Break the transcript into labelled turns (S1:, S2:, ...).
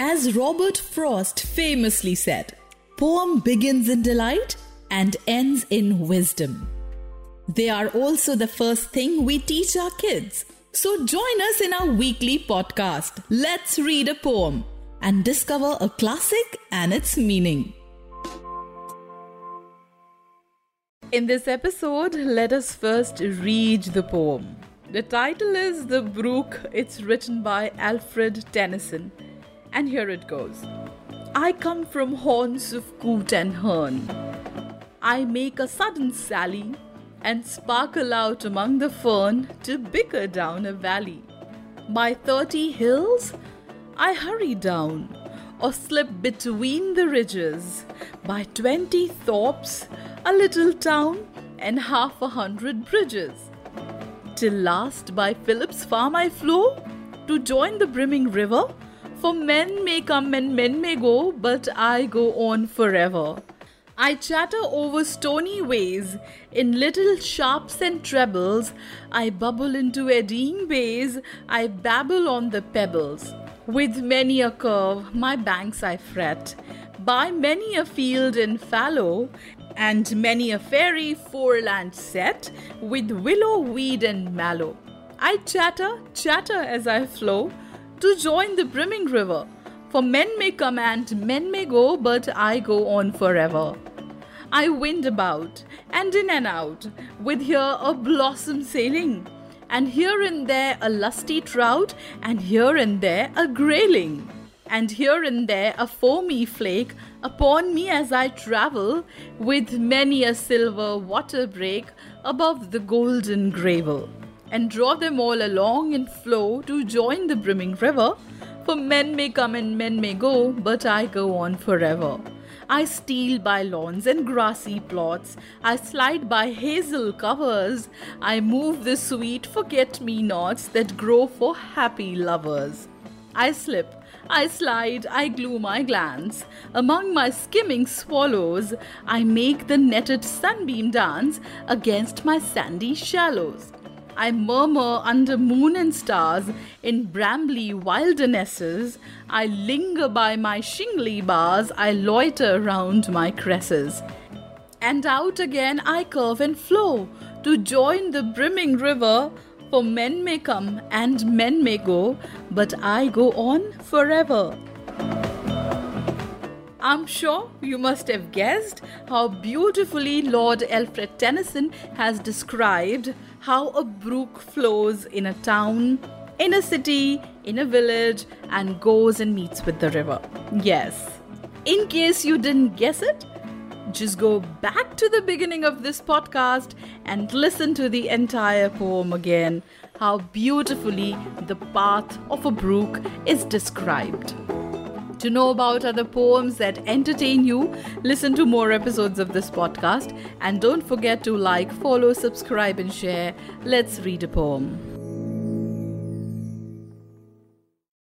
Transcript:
S1: As Robert Frost famously said, poem begins in delight and ends in wisdom. They are also the first thing we teach our kids. So join us in our weekly podcast, Let's Read a Poem, and discover a classic and its meaning. In this episode, let us first read the poem. The title is The Brook. It's written by Alfred Tennyson. And here it goes I come from haunts of coot and hern. I make a sudden sally and sparkle out among the fern to bicker down a valley. By thirty hills, I hurry down or slip between the ridges. By twenty thorps, a little town, and half a hundred bridges. Till last by Philip's farm I flow to join the brimming river. For men may come and men may go, but I go on forever. I chatter over stony ways in little sharps and trebles. I bubble into eddying bays. I babble on the pebbles. With many a curve, my banks I fret. By many a field and fallow, and many a fairy foreland set with willow, weed, and mallow. I chatter, chatter as I flow to join the brimming river. For men may come and men may go, but I go on forever. I wind about and in and out, with here a blossom sailing, and here and there a lusty trout, and here and there a grayling, and here and there a foamy flake upon me as I travel, with many a silver water break above the golden gravel, and draw them all along in flow to join the brimming river. For men may come and men may go, but I go on forever. I steal by lawns and grassy plots. I slide by hazel covers. I move the sweet forget me nots that grow for happy lovers. I slip, I slide, I glue my glance. Among my skimming swallows, I make the netted sunbeam dance against my sandy shallows. I murmur under moon and stars in brambly wildernesses. I linger by my shingly bars. I loiter round my cresses. And out again I curve and flow to join the brimming river. For men may come and men may go, but I go on forever. I'm sure you must have guessed how beautifully Lord Alfred Tennyson has described how a brook flows in a town, in a city, in a village, and goes and meets with the river. Yes. In case you didn't guess it, just go back to the beginning of this podcast and listen to the entire poem again. How beautifully the path of a brook is described. To know about other poems that entertain you, listen to more episodes of this podcast and don't forget to like, follow, subscribe, and share. Let's read a poem.